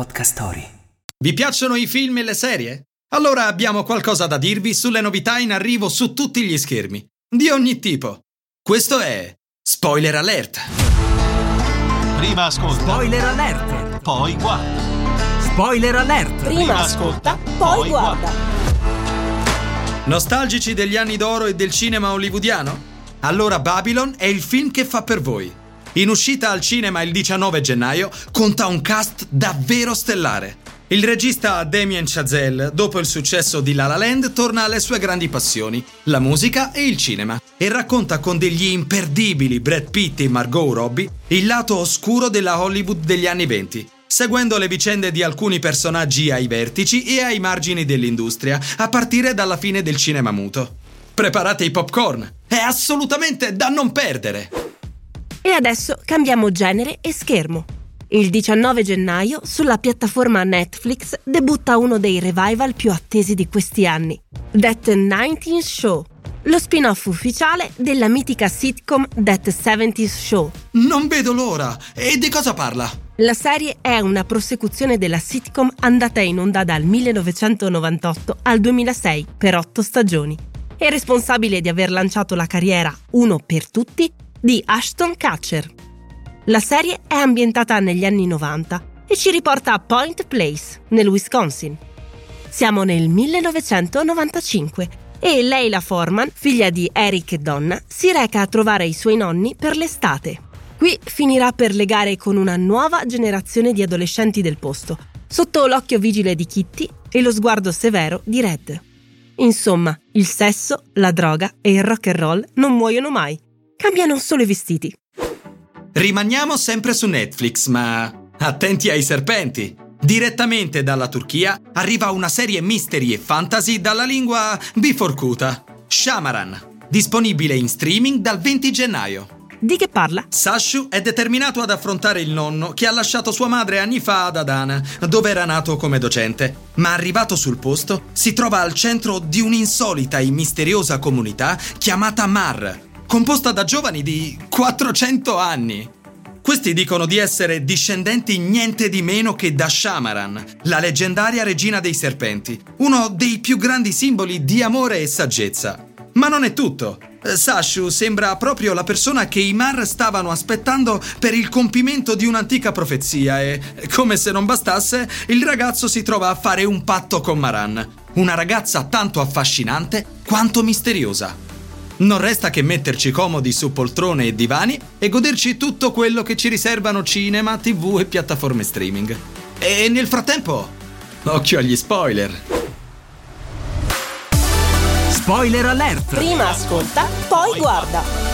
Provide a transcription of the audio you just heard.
Podcast Story. Vi piacciono i film e le serie? Allora abbiamo qualcosa da dirvi sulle novità in arrivo su tutti gli schermi, di ogni tipo. Questo è Spoiler Alert. Prima ascolta, Spoiler alert! poi guarda. Spoiler alert! Prima ascolta, poi guarda. Nostalgici degli anni d'oro e del cinema hollywoodiano? Allora Babylon è il film che fa per voi. In uscita al cinema il 19 gennaio, conta un cast davvero stellare. Il regista Damien Chazelle, dopo il successo di La La Land, torna alle sue grandi passioni, la musica e il cinema, e racconta con degli imperdibili Brad Pitt e Margot Robbie il lato oscuro della Hollywood degli anni 20, seguendo le vicende di alcuni personaggi ai vertici e ai margini dell'industria, a partire dalla fine del cinema muto. Preparate i popcorn, è assolutamente da non perdere! E adesso cambiamo genere e schermo. Il 19 gennaio sulla piattaforma Netflix debutta uno dei revival più attesi di questi anni, That 19 Show, lo spin-off ufficiale della mitica sitcom That 70s Show. Non vedo l'ora! E di cosa parla? La serie è una prosecuzione della sitcom andata in onda dal 1998 al 2006 per otto stagioni. È responsabile di aver lanciato la carriera Uno per tutti di Ashton Kutcher. La serie è ambientata negli anni 90 e ci riporta a Point Place, nel Wisconsin. Siamo nel 1995 e Leila Forman, figlia di Eric e Donna, si reca a trovare i suoi nonni per l'estate. Qui finirà per legare con una nuova generazione di adolescenti del posto, sotto l'occhio vigile di Kitty e lo sguardo severo di Red. Insomma, il sesso, la droga e il rock and roll non muoiono mai. Cambiano solo i vestiti. Rimaniamo sempre su Netflix, ma attenti ai serpenti. Direttamente dalla Turchia arriva una serie mystery e fantasy dalla lingua biforcuta, Shamaran, disponibile in streaming dal 20 gennaio. Di che parla? Sashu è determinato ad affrontare il nonno che ha lasciato sua madre anni fa ad Adana, dove era nato come docente. Ma arrivato sul posto, si trova al centro di un'insolita e misteriosa comunità chiamata Mar, composta da giovani di 400 anni. Questi dicono di essere discendenti niente di meno che da Shamaran, la leggendaria regina dei serpenti, uno dei più grandi simboli di amore e saggezza. Ma non è tutto. Sashu sembra proprio la persona che i Mar stavano aspettando per il compimento di un'antica profezia e, come se non bastasse, il ragazzo si trova a fare un patto con Maran, una ragazza tanto affascinante quanto misteriosa. Non resta che metterci comodi su poltrone e divani e goderci tutto quello che ci riservano cinema, tv e piattaforme streaming. E nel frattempo, occhio agli spoiler. Spoiler alert! Prima ascolta, poi guarda.